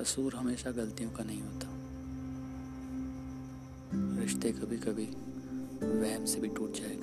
कसूर हमेशा गलतियों का नहीं होता। रिश्ते कभी कभी वहम से भी टूट जाए